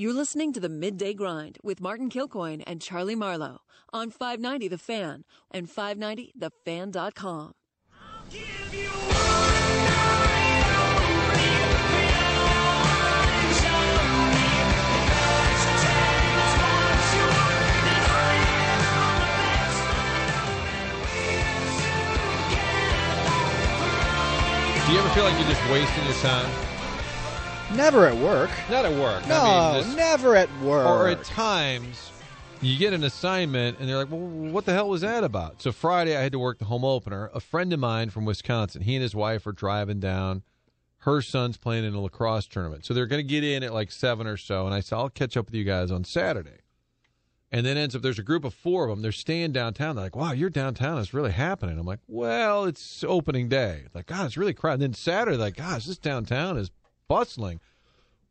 You're listening to the Midday Grind with Martin Kilcoyne and Charlie Marlowe on 590 The Fan and 590thefan.com. Do you ever feel like you're just wasting your time? Never at work. Not at work. No, I mean, just, never at work. or at times you get an assignment and they're like, "Well, what the hell was that about?" So Friday I had to work the home opener. A friend of mine from Wisconsin, he and his wife are driving down. Her son's playing in a lacrosse tournament, so they're going to get in at like seven or so. And I said, "I'll catch up with you guys on Saturday." And then ends up there's a group of four of them. They're staying downtown. They're like, "Wow, you're downtown. It's really happening." I'm like, "Well, it's opening day." Like, God, it's really crowded. And then Saturday, like, gosh, this downtown is bustling.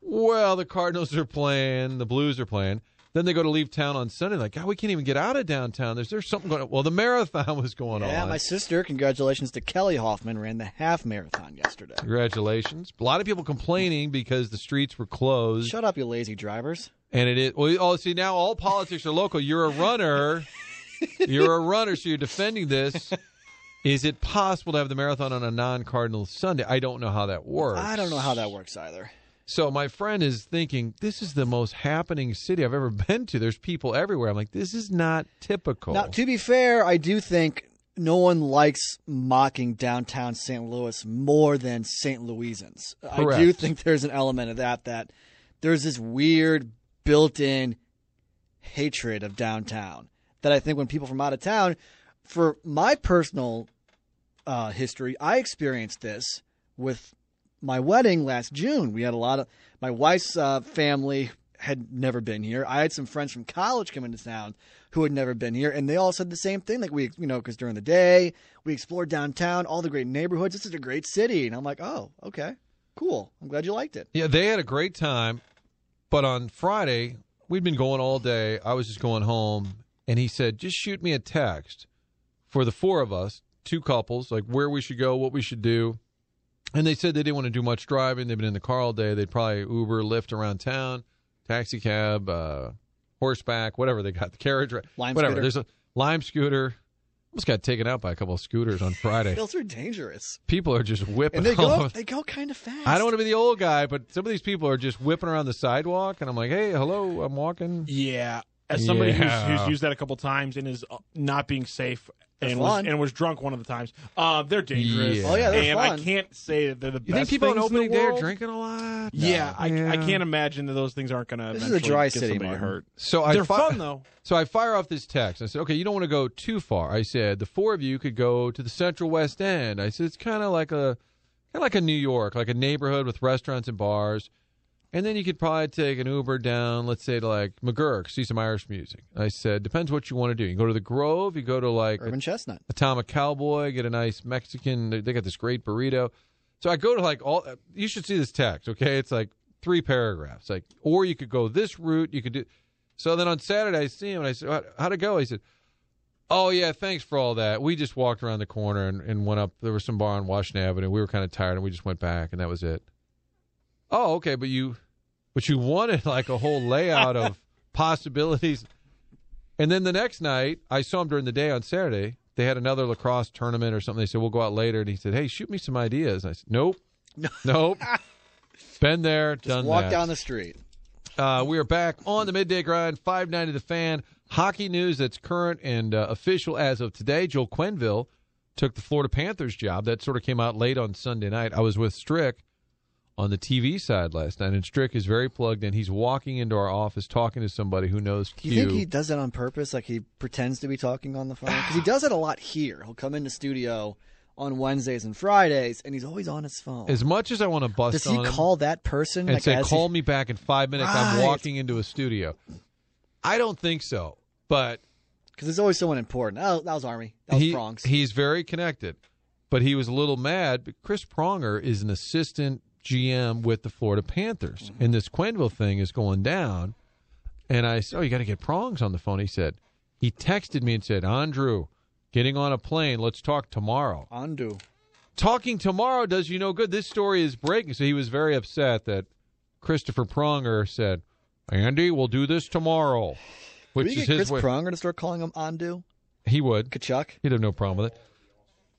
Well, the Cardinals are playing, the Blues are playing. Then they go to leave town on Sunday. Like, God, we can't even get out of downtown. There's there's something going on. Well, the marathon was going yeah, on. Yeah, my sister, congratulations to Kelly Hoffman, ran the half marathon yesterday. Congratulations. A lot of people complaining because the streets were closed. Shut up, you lazy drivers. And it is. Well, oh, see, now all politics are local. You're a runner. You're a runner, so you're defending this. Is it possible to have the marathon on a non-Cardinal Sunday? I don't know how that works. I don't know how that works either. So my friend is thinking, this is the most happening city I've ever been to. There's people everywhere. I'm like, this is not typical. Now, to be fair, I do think no one likes mocking downtown St. Louis more than St. Louisans. Correct. I do think there's an element of that that there's this weird built-in hatred of downtown that I think when people from out of town, for my personal uh, history, I experienced this with my wedding last June. We had a lot of my wife's uh, family had never been here. I had some friends from college come into town who had never been here, and they all said the same thing. Like we, you know, because during the day we explored downtown, all the great neighborhoods. This is a great city, and I'm like, oh, okay, cool. I'm glad you liked it. Yeah, they had a great time, but on Friday we'd been going all day. I was just going home, and he said, "Just shoot me a text for the four of us, two couples, like where we should go, what we should do." And they said they didn't want to do much driving. They've been in the car all day. They'd probably Uber, Lyft around town, taxi cab, uh, horseback, whatever they got, the carriage, ride, Lime whatever. scooter. There's a lime scooter. Almost got taken out by a couple of scooters on Friday. Those are dangerous, People are just whipping. and they go they go kind of fast. I don't want to be the old guy, but some of these people are just whipping around the sidewalk, and I'm like, "Hey, hello, I'm walking." Yeah, as somebody Yeah. who's, who's used that a couple times and is uh, not being safe and was, and was drunk one of the times, uh, they're dangerous. Yeah. Oh, yeah, they're and fun. I can't say that they're the You best think people on in the opening day are drinking a lot? Yeah, I, Yeah. I can't imagine that those things aren't going to. This is a dry get city, somebody Martin. hurt. So I They're fi- fun though. So I fire off this text. I said, "Okay, you don't want to go too far." I said, "The four of you could go to the Central West End." I said, "It's kind of like a, kind of like a New York, like a neighborhood with restaurants and bars." And then you could probably take an Uber down, let's say to like McGurk, see some Irish music. I said, depends what you want to do. You go to the Grove, you go to like Urban Chestnut. Atomic Cowboy, get a nice Mexican. They got this great burrito. So I go to like all. You should see this text. Okay, it's like three paragraphs. Like, or you could go this route. You could do. So then on Saturday I see him and I said, "How- "How'd it go?" He said, "Oh yeah, thanks for all that. We just walked around the corner and, and went up. There was some bar on Washington Avenue. We were kind of tired and we just went back and that was it." Oh, okay, but you, but you wanted like a whole layout of possibilities. And then the next night, I saw him during the day on Saturday. They had another lacrosse tournament or something. They said, We'll go out later. And he said, Hey, shoot me some ideas. And I said, Nope. Nope. Been there, Just done walk that. down the street. Uh, we are back on the midday grind, 590 the fan. Hockey news that's current and uh, official as of today. Joel Quenneville took the Florida Panthers job. That sort of came out late on Sunday night. I was with Strick on the TV side last night, and Strick is very plugged in. He's walking into our office talking to somebody who knows Do you think he does it on purpose? Like he pretends to be talking on the phone? Because he does it a lot here. He'll come into studio on Wednesdays and Fridays, and he's always on his phone. As much as I want to bust Does he call that person and like, say, as he- "Call me back in five minutes," I'm walking into a studio. I don't think so, but Because there's always someone important. Oh, that was Army. That was he, Bronx. he's very connected. But he was a little mad. But Chris Pronger is an assistant GM with the Florida Panthers, Mm-hmm. and this Quenneville thing is going down. And I said, "Oh, you got to get Prongs on the phone." He said, he texted me and said, "Andrew, getting on a plane. Let's talk tomorrow." Undo. talking tomorrow does you no good. This story is breaking. So he was very upset that Christopher Pronger said, Andy, we'll do this tomorrow, which is his Chris way. Pronger to start calling him Andu? He would. Tkachuk? He'd have no problem with it.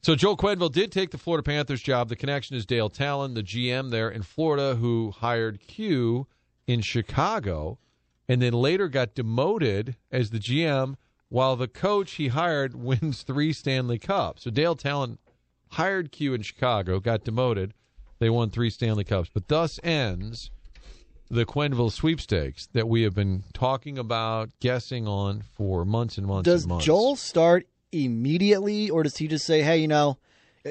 So Joel Quenneville did take the Florida Panthers job. The connection is Dale Tallon, the GM there in Florida, who hired Q in Chicago, and then later got demoted as the GM while the coach he hired wins three Stanley Cups. So Dale Tallon hired Q in Chicago, got demoted. They won three Stanley Cups. But thus ends the Quenneville sweepstakes that we have been talking about, guessing on for months and months Does and months. Joel start immediately, or does he just say, "Hey, you know,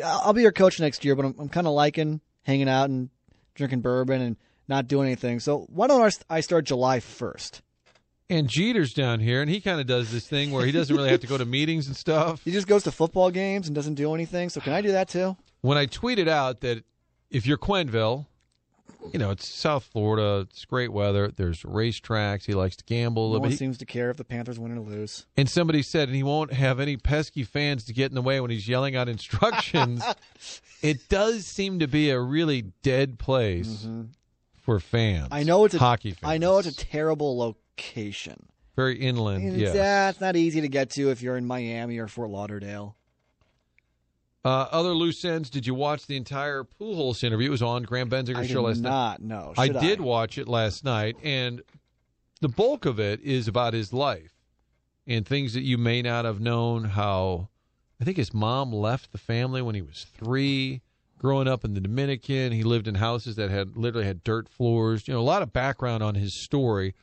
I'll be your coach next year, but I'm, I'm kind of liking hanging out and drinking bourbon and not doing anything. So why don't I start July 1st? And Jeter's down here, and he kind of does this thing where he doesn't really have to go to meetings and stuff. He just goes to football games and doesn't do anything. So can I do that too? When I tweeted out that if you're Quenneville, you know, it's South Florida, it's great weather, there's racetracks, he likes to gamble a No little one bit. He- seems to care if the Panthers win or lose. and somebody said, and he won't have any pesky fans to get in the way when he's yelling out instructions. it does seem to be a really dead place for fans. Mm-hmm. I know it's a hockey fans. I know it's a terrible location. very inland. And yes. it's, uh, it's not easy to get to if you're in Miami or Fort Lauderdale. Uh, other loose ends. Did you watch the entire Pujols interview? It was on Graham Bensinger's I show last night. not know. I Should did watch it last night, and the bulk of it is about his life and things that you may not have known. How I think his mom left the family when he was three. Growing up in the Dominican, he lived in houses that had literally had dirt floors. You know, a lot of background on his story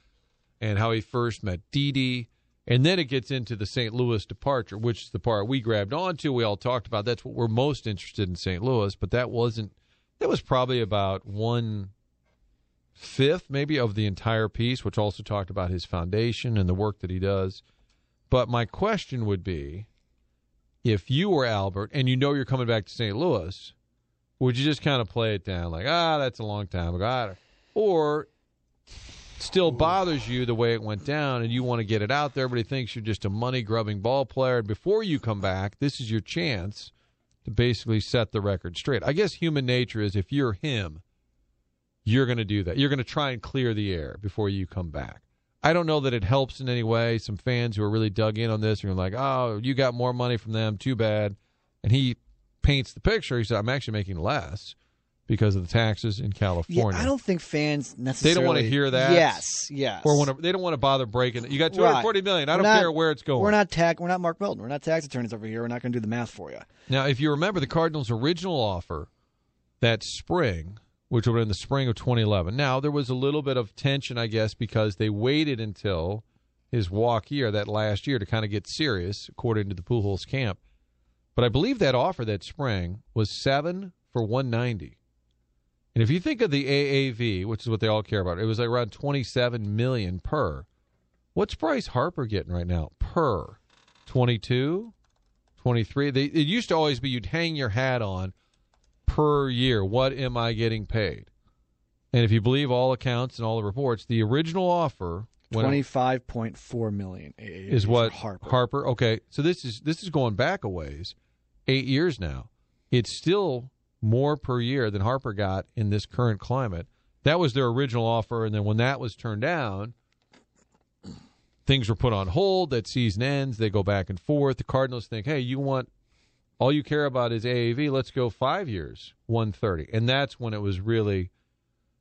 and how he first met Dee Dee. And then it gets into the St. Louis departure, which is the part we grabbed onto. We all talked about. That's what we're most interested in St. Louis, but that wasn't. That was probably about one fifth, maybe, of the entire piece, which also talked about his foundation and the work that he does. But my question would be if you were Albert and you know you're coming back to St. Louis, would you just kind of play it down like, ah, that's a long time ago? Or still bothers you the way it went down and you want to get it out there. Everybody thinks you're just a money grubbing ball player. And before you come back, this is your chance to basically set the record straight. I guess human nature is if you're him, you're going to do that. You're going to try and clear the air before you come back. I don't know that it helps in any way. Some fans who are really dug in on this are like, oh, you got more money from them. Too bad. And he paints the picture. He said, I'm actually making less because of the taxes in Yeah, California. I don't think fans necessarily. They don't wanna hear that? Yes, yes. or want to, they don't want to bother breaking. It. You got two hundred forty million. I We're don't not- care where it's going. We're not tax. We're not Mark Milton. We're not tax attorneys over here. We're not going to do the math for you. Now, if you remember the Cardinals' original offer that spring, which would in the spring of 2011. Now there was a little bit of tension, I guess, because they waited until his walk year that last year to kind of get serious, according to the Pujols camp. But I believe that offer that spring was seven for 190. And if you think of the AAV, which is what they all care about, it was like around 27 million per. What's Bryce Harper getting right now per? 22, 23. They, it used to always be you'd hang your hat on per year. What am I getting paid? And if you believe all accounts and all the reports, the original offer Twenty five point four million AAV is what Harper. Okay, so this is this is going back a ways, eight years now. It's still more per year than Harper got in this current climate. That was their original offer, and then when that was turned down, things were put on hold. That season ends. They go back and forth. The Cardinals think, "Hey, you want all you care about is AAV. Let's go five years, one thirty, and that's when it was really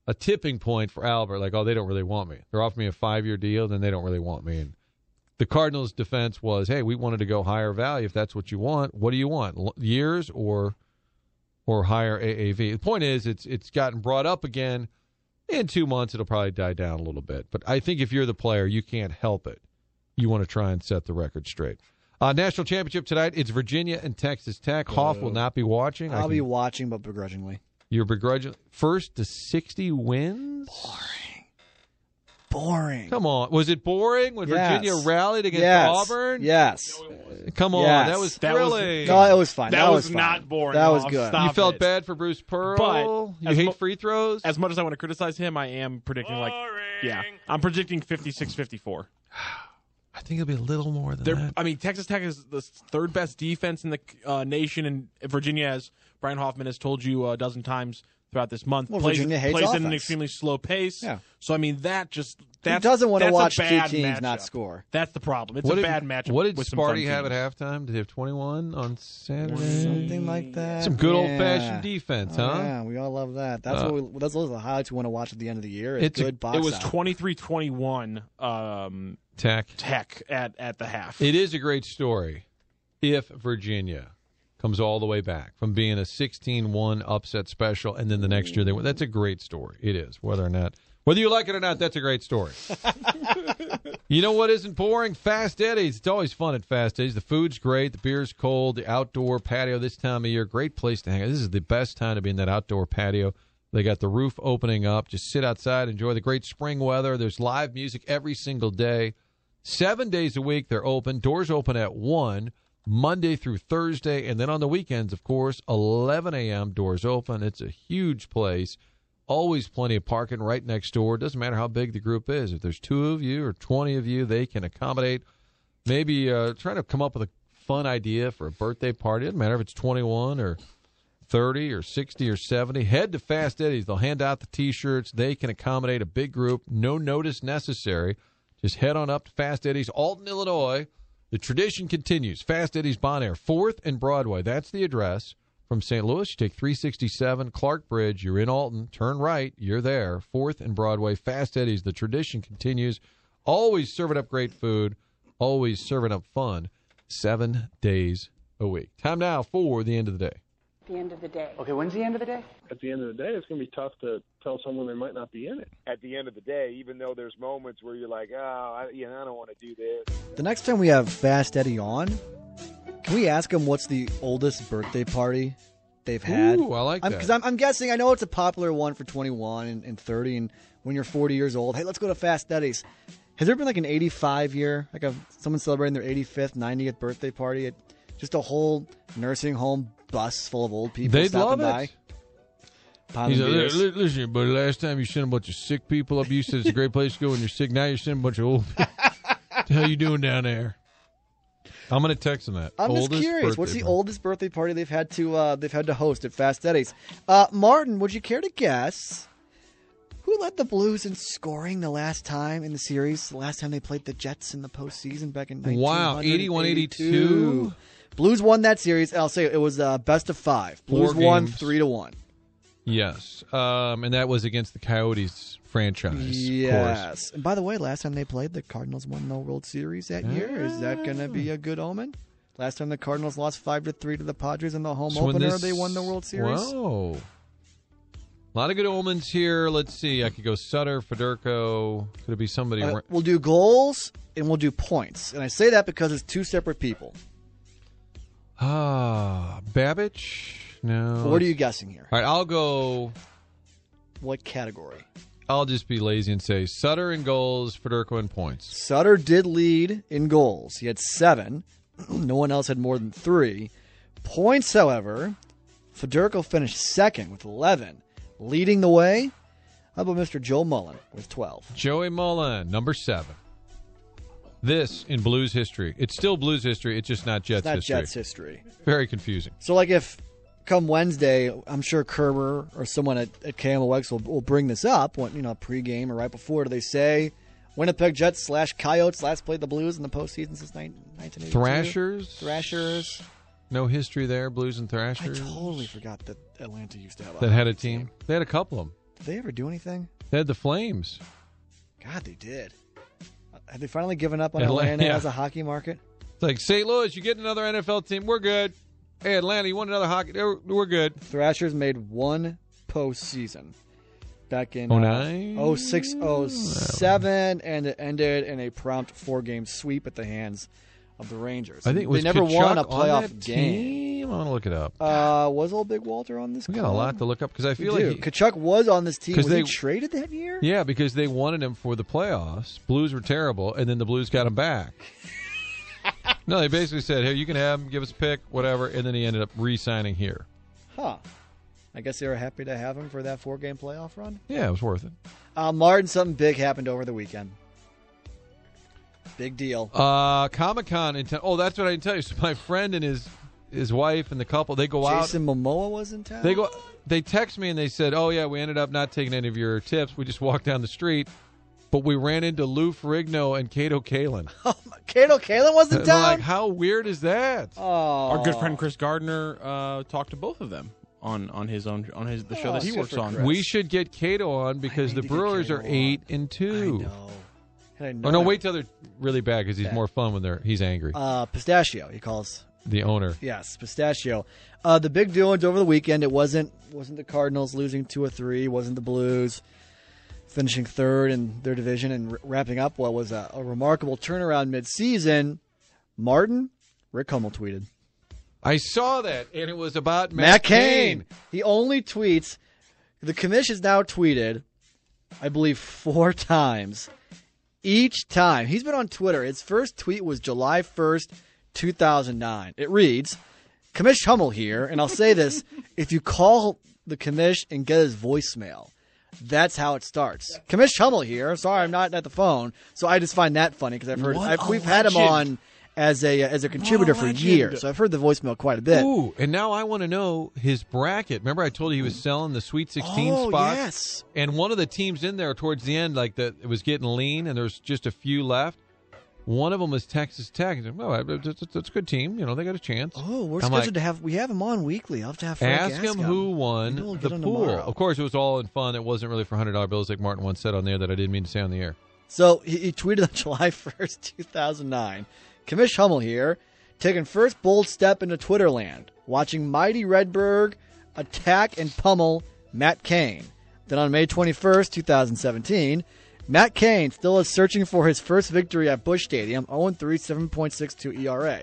a tipping point for Albert. Like, oh, they don't really want me. They're offering me a five year deal, then they don't really want me. And the Cardinals' defense was, hey, we wanted to go higher value. If that's what you want, what do you want? L- years or or higher AAV? The point is, it's it's gotten brought up again. In two months, it'll probably die down a little bit. But I think if you're the player, you can't help it. You want to try and set the record straight. Uh, national championship tonight. It's Virginia and Texas Tech. Hoff will not be watching. I I'll can- be watching, but begrudgingly. You're begrudging first to sixty wins. Boring. Boring. Come on, was it boring when Yes. Virginia rallied against yes. Auburn? Yes. Come on, Yes. that was That was- thrilling. No, it was fine. That That, was fine. not boring, That was Hoff. good. Stop. you felt it. bad for Bruce Pearl. But you hate mo- free throws. As much as I want to criticize him, I am predicting like yeah, I'm predicting 56-54. I think it'll be a little more than They're, that. I mean, Texas Tech is the third best defense in the uh, nation, and Virginia, as Brian Hoffman has told you a dozen times, throughout this month. Well, plays Virginia hates plays at an extremely slow pace. Yeah. So I mean that just Who that's, doesn't want to watch two bad teams not score? That's the problem. It's what a did, bad matchup. What did with some fun Sparty have at halftime? Did they have 21 on Saturday? Something like that. Some good Yeah. old fashioned defense, Oh, huh? Yeah, we all love that. That's Uh, what we, that's those are the highlights we want to watch at the end of the year. It's It's a- good box It was out. 23-21 um, Tech. Tech at at the half. It is a great story if Virginia comes all the way back from being a 16-1 upset special and then the next year they win. That's a great story. It is. Whether or not whether you like it or not, that's a great story. you know what isn't boring? Fast Eddie's. It's always fun at Fast Eddie's. The food's great, the beer's cold, the outdoor patio this time of year, great place to hang out. This is the best time to be in that outdoor patio. They got the roof opening up. Just sit outside, enjoy the great spring weather. There's live music every single day. Seven days a week, they're open. Doors open at 1, Monday through Thursday. And then on the weekends, of course, 11 a.m., doors open. It's a huge place. Always plenty of parking right next door. Doesn't matter how big the group is. If there's two of you or 20 of you, they can accommodate. Maybe uh, try to come up with a fun idea for a birthday party. Doesn't matter if it's 21 or 30 or 60 or 70. Head to Fast Eddie's. They'll hand out the t shirts. They can accommodate a big group. No notice necessary. Just head on up to Fast Eddie's, Alton, Illinois. The tradition continues. Fast Eddie's Bon Air, 4th and Broadway. That's the address. From St. Louis, you take 367 Clark Bridge. You're in Alton. Turn right. You're there. 4th and Broadway. Fast Eddie's. The tradition continues. Always serving up great food. Always serving up fun. Seven days a week. Time now for the end of the day. The end of the day. Okay, when's the end of the day? at the end of the day, it's going to be tough to tell someone they might not be in it. at the end of the day, even though there's moments where you're like, oh, I, you know, I don't want to do this. The next time we have Fast Eddie on, can we ask him what's the oldest birthday party they've had? Ooh, I like that. Because I'm, I'm, guessing, I know it's a popular one for 21 and, and 30, and when you're 40 years old, hey, let's go to Fast Eddie's. Has there been like an 85 year, like a someone celebrating their 85th, 90th birthday party at just a whole nursing home bus full of old people They'd stopping love by? it. He's like, beers. "Li- li- listen, buddy. Last time you sent a bunch of sick people up. You said it's a great place to go when you're sick. Now you're sending a bunch of old. people. what the hell you doing down there? I'm gonna text him that. I'm just Oldest curious. What's birthday the party. oldest birthday party they've had to uh, they've had to host at Fast Eddie's? Uh, Martin, would you care to guess who led the Blues in scoring the last time in the series? The last time they played the Jets in the postseason back in Wow, 81-82. Blues won that series. I'll say it was uh, best of five. Blues Four won games. three to one. Yes, um, and that was against the Coyotes franchise. Of. Yes. And by the way, last time they played, the Cardinals won the World Series that year. Is that going to be a good omen? Last time the Cardinals lost five to three to the Padres in the home So when opener, this- they won the World Series. Whoa. A lot of good omens here. Let's see. I could go Sutter, Federko. Could it be somebody? Uh, ra- we'll do goals and we'll do points. And I say that because it's two separate people. Ah, Babych. No. what are you guessing here? All right, I'll go. What category? I'll just be lazy and say Sutter in goals, Federko in points. Sutter did lead in goals. He had seven. no one else had more than three. Points, however, Federko finished second with 11. Leading the way, how about Mr. Joe Mullen with 12? Joey Mullen, number seven. This in Blues history. It's still Blues history. It's just not Jets It's not history. Jets history. Very confusing. So, like, if come Wednesday, I'm sure Kerber or someone at, at KMOX will, will bring this up, when, you know, pregame or right before. Do they say Winnipeg Jets slash Coyotes last played the Blues in the postseason since 19- 1982? Thrashers. Thrashers. No history there. Blues and Thrashers. I totally forgot that Atlanta used to have a that had a hockey team. They had a couple of them. Did they ever do anything? They had the Flames. God, they did. Have they finally given up on Atla- Atlanta yeah. as a hockey market? It's like St. Louis, you get another NFL team. We're good. Hey, Atlanta, you want another hockey? We're, good. Thrashers made one postseason back in Oh, uh, 06 07, and it ended in a prompt four game sweep at the hands of the Rangers. I think they was never Tkachuk won a playoff game. Team? I want to look it up. Uh, was old Big Walter on this? we got a lot to look up because I feel like he- Tkachuk was on this team. Was he they- traded that year? yeah, because they wanted him for the playoffs. Blues were terrible, and then the Blues got him back. no, they basically said, "Hey, you can have him, give us a pick, whatever," and then he ended up re-signing here. Huh. I guess they were happy to have him for that four game playoff run. Yeah, it was worth it. Uh, Martin, something big happened over the weekend. Big deal. Uh, Comic Con in. Oh, that's what I didn't tell you. So my friend and his his wife and the couple they go out. Jason Momoa was in town. They go. They text me and they said, "Oh yeah, we ended up not taking any of your tips. We just walked down the street, but we ran into Lou Ferrigno and Kato Kaelin." Kato Kaelin was in And I'm town. like, how weird is that? oh, Our good friend Chris Gardner uh, talked to both of them on, on his own on his the show Oh, that he works on. Chris. we should get Cato on because the Brewers Cato are on. eight and I two. know. Had I Oh no, it- wait till they're really bad because he's Bad. more fun when they're he's angry. Uh, pistachio. He calls the owner. Yes, pistachio. Uh, the big doings over the weekend. It wasn't wasn't the Cardinals losing two or three. Wasn't the Blues finishing third in their division and r- wrapping up what was a, a remarkable turnaround midseason. Martin Rick Hummel tweeted. I saw that, and it was about Matt, Matt Cain. He only tweets. The commission has now tweeted, I believe, four times. Each time he's been on Twitter. His first tweet was July first, two thousand nine. It reads, "Commish Hummel here," and I'll say this: if you call the commish and get his voicemail, that's how it starts. Commish Hummel here. Sorry, I'm not at the phone, so I just find that funny because I've heard I've, we've had him on as a uh, as a contributor for years, so I've heard the voicemail quite a bit. Ooh, and now I want to know his bracket. Remember, I told you he was selling the Sweet Sixteen oh spots. yes. And one of the teams in there towards the end, like that, it was getting lean, and there's just a few left. One of them was Texas Tech. Well, that's, that's a good team. You know, they got a chance. Oh, we're I'm scheduled like, to have we have him on weekly. I'll have to have Frank ask him who won we'll the him pool. tomorrow. Of course, it was all in fun. It wasn't really for hundred dollar bills, like Martin once said on there that I didn't mean to say on the air. So he, he tweeted on July first, two thousand nine. Commish Hummel here, taking first bold step into Twitter land, watching Mighty Redberg attack and pummel Matt Cain. Then on May twenty first, two thousand seventeen. Matt Cain still is searching for his first victory at Busch Stadium, 0-3, 7.62 ERA.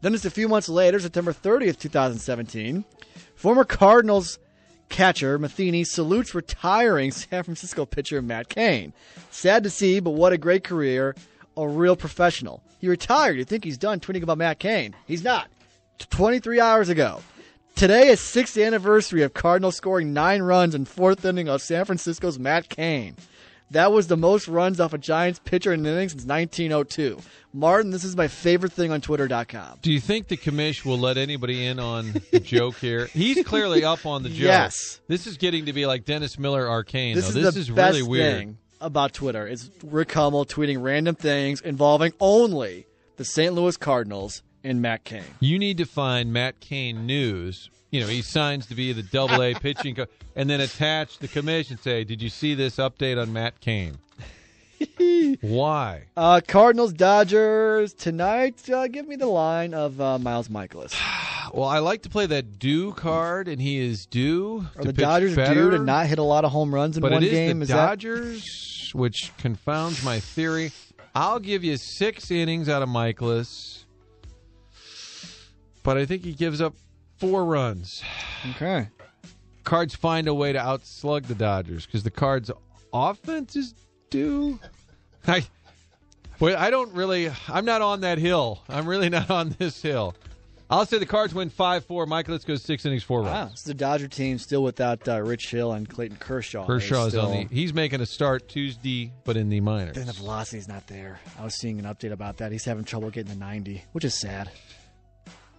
Then just a few months later, September 30th, 2017, former Cardinals catcher Matheny salutes retiring San Francisco pitcher Matt Cain. Sad to see, but what a great career. A real professional. He retired. You think he's done tweeting about Matt Cain. He's not. 23 hours ago. Today is sixth anniversary of Cardinals scoring nine runs in fourth inning of San Francisco's Matt Cain. That was the most runs off a Giants pitcher in an inning since 1902. Martin, this is my favorite thing on Twitter.com. Do you think the commish will let anybody in on the joke here? He's clearly up on the joke. Yes. This is getting to be like Dennis Miller arcane. This though. is this the is best really weird. thing about Twitter. It's Rick Hummel tweeting random things involving only the St. Louis Cardinals and Matt Cain. You need to find Matt Cain news. You know, he signs to be the double A pitching coach, and then attach the commission. Say, did you see this update on Matt Cain? Why? Uh, Cardinals Dodgers tonight. Uh, give me the line of uh, Miles Mikolas. Well, I like to play that due card, and he is due. Are the Dodgers better, due to not hit a lot of home runs in But one it is game? the is that Dodgers, which confounds my theory. I'll give you six innings out of Mikolas, but I think he gives up four runs. okay? Cards find a way to outslug the Dodgers because the Cards' offense is due. I, well, I don't really. I'm not on that hill. I'm really not on this hill. I'll say the Cards win five four. Mike, let's go six innings, four runs. Wow, it's the Dodger team still without uh, Rich Hill and Clayton Kershaw. Kershaw is on the. He's making a start Tuesday, but in the minors. Then the velocity's not there. I was seeing an update about that. He's having trouble getting the 90, which is sad.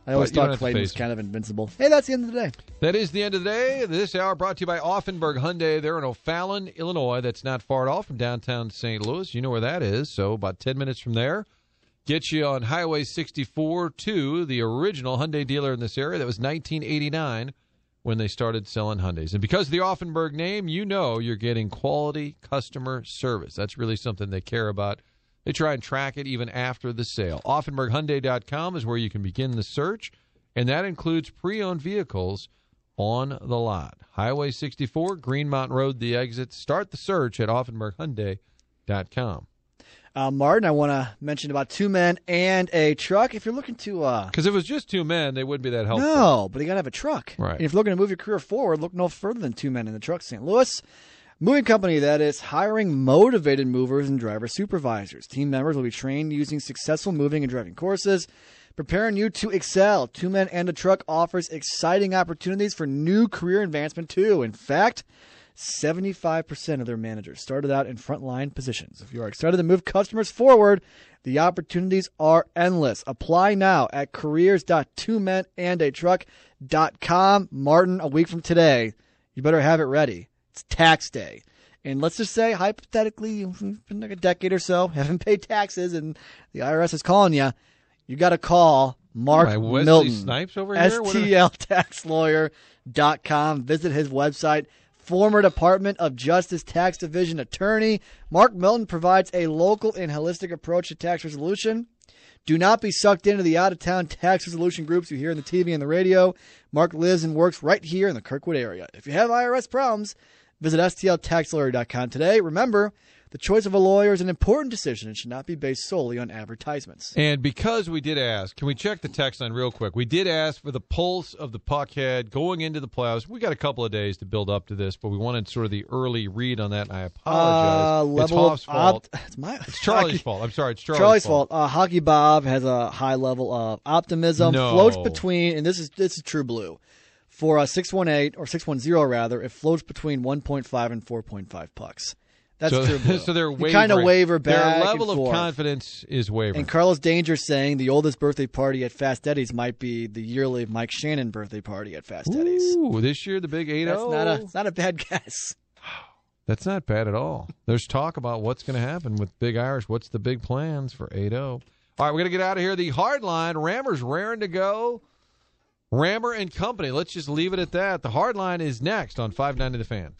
I always But thought Clayton was kind of invincible. Hey, that's the end of the day. That is the end of the day. This hour brought to you by Auffenberg Hyundai. They're in O'Fallon, Illinois. That's not far at all from downtown St. Louis. You know where that is. So about 10 minutes from there. Get you on Highway 64 to the original Hyundai dealer in this area. That was 1989 when they started selling Hyundais. And because of the Auffenberg name, you know you're getting quality customer service. That's really something they care about. They try and track it even after the sale. AuffenbergHyundai.com is where you can begin the search, and that includes pre-owned vehicles on the lot. Highway 64, Green Mountain Road, the exit. Start the search at AuffenbergHyundai.com. Uh, Martin, I want to mention about two men and a truck. If you're looking to, uh, Because if it was just two men, they wouldn't be that helpful. no, but you got to have a truck. Right. And if you're looking to move your career forward, look no further than two men in the truck. St. Louis moving company that is hiring motivated movers and driver supervisors. Team members will be trained using successful moving and driving courses, preparing you to excel. Two men and a truck offers exciting opportunities for new career advancement too. In fact. 75% of their managers started out in frontline positions. If you are excited to move customers forward, the opportunities are endless. Apply now at careers.twomenandatruck.com. Martin, a week from today, you better have it ready. It's tax day. And let's just say, hypothetically, you've been like a decade or so, haven't paid taxes, and the IRS is calling you. You got to call Mark I Wesley Milton, Snipes over here? STLTaxLawyer.com. Visit his website. Former Department of Justice Tax Division attorney Mark Milton provides a local and holistic approach to tax resolution. Do not be sucked into the out of town tax resolution groups you hear on the TV and the radio. Mark lives and works right here in the Kirkwood area. If you have IRS problems, visit STLTaxLawyer.com today. Remember, the choice of a lawyer is an important decision and should not be based solely on advertisements. And because we did ask, can we check the text line real quick? We did ask for the pulse of the puckhead going into the playoffs. We got a couple of days to build up to this, but we wanted sort of the early read on that, and I Uh, apologize. it's level Hoff's of fault. it's my It's Charlie's hockey- fault. I'm sorry, it's Charlie's, Charlie's, fault. Uh, Hockey Bob has a high level of optimism. No. Floats between, and this is this is true blue. For a six one eight or six one zero rather, it floats between one point five and four point five pucks. That's so, true blue. so they're You kind of wavering. waver back. Their level and of confidence is wavering. And Carlos Danger saying the oldest birthday party at Fast Eddie's might be the yearly Mike Shannon birthday party at Fast Eddie's. Ooh, this year the big 8 That's not a not a bad guess. That's not bad at all. There's talk about what's going to happen with Big Irish. What's the big plans for 8 0? All right, we're going to get out of here. The hard line, Rammer's raring to go. Rammer and Company. Let's just leave it at that. The hard line is next on 590 The Fan.